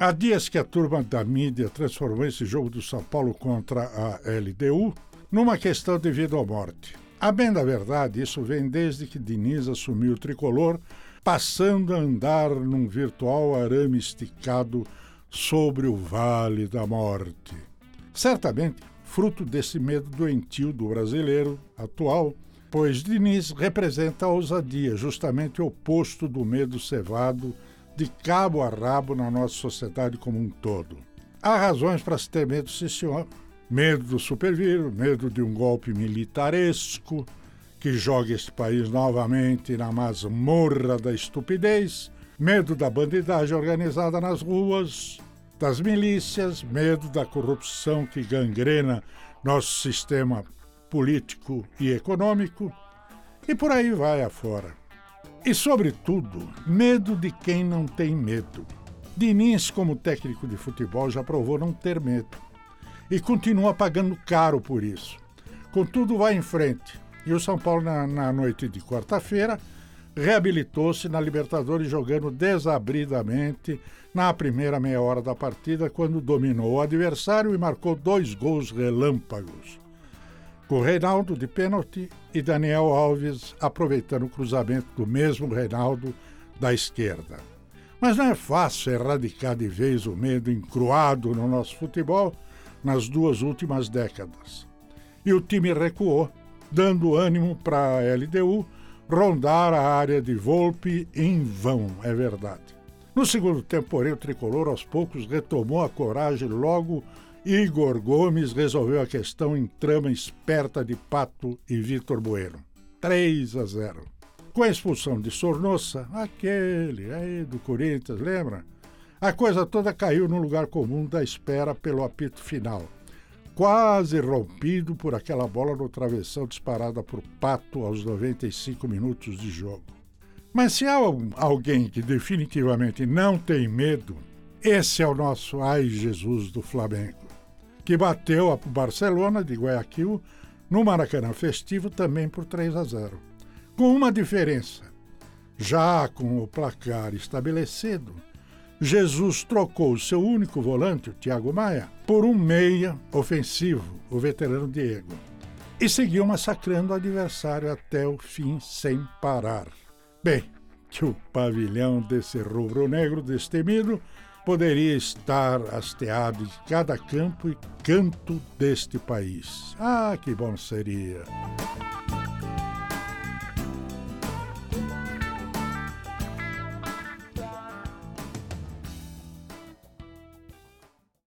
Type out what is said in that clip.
Há dias que a turma da mídia transformou esse jogo do São Paulo contra a LDU numa questão de vida ou morte. A bem da verdade, isso vem desde que Diniz assumiu o tricolor, passando a andar num virtual arame esticado sobre o vale da morte. Certamente, fruto desse medo doentio do brasileiro atual, pois Diniz representa a ousadia, justamente o oposto do medo cevado de cabo a rabo na nossa sociedade como um todo. Há razões para se ter medo, sim senhor. Medo do supervírus, medo de um golpe militaresco que jogue este país novamente na masmorra da estupidez, medo da bandidagem organizada nas ruas, das milícias, medo da corrupção que gangrena nosso sistema político e econômico, e por aí vai afora. E, sobretudo, medo de quem não tem medo. Diniz, como técnico de futebol, já provou não ter medo e continua pagando caro por isso. Contudo, vai em frente. E o São Paulo, na, na noite de quarta-feira, reabilitou-se na Libertadores jogando desabridamente na primeira meia hora da partida, quando dominou o adversário e marcou dois gols relâmpagos. Com Reinaldo de pênalti e Daniel Alves aproveitando o cruzamento do mesmo Reinaldo da esquerda. Mas não é fácil erradicar de vez o medo encruado no nosso futebol nas duas últimas décadas. E o time recuou, dando ânimo para a LDU rondar a área de Volpe em vão, é verdade. No segundo tempo, porém, o tricolor aos poucos retomou a coragem logo Igor Gomes resolveu a questão em trama esperta de Pato e Vitor Bueno. 3 a 0. Com a expulsão de Sornossa, aquele aí do Corinthians, lembra? A coisa toda caiu no lugar comum da espera pelo apito final quase rompido por aquela bola no travessão disparada por Pato aos 95 minutos de jogo. Mas se há alguém que definitivamente não tem medo, esse é o nosso Ai Jesus do Flamengo, que bateu a Barcelona de Guayaquil no Maracanã festivo também por 3 a 0. Com uma diferença. Já com o placar estabelecido, Jesus trocou seu único volante, o Thiago Maia, por um meia ofensivo, o veterano Diego, e seguiu massacrando o adversário até o fim sem parar. Bem, que o pavilhão desse rubro-negro destemido poderia estar hasteado de cada campo e canto deste país. Ah, que bom seria!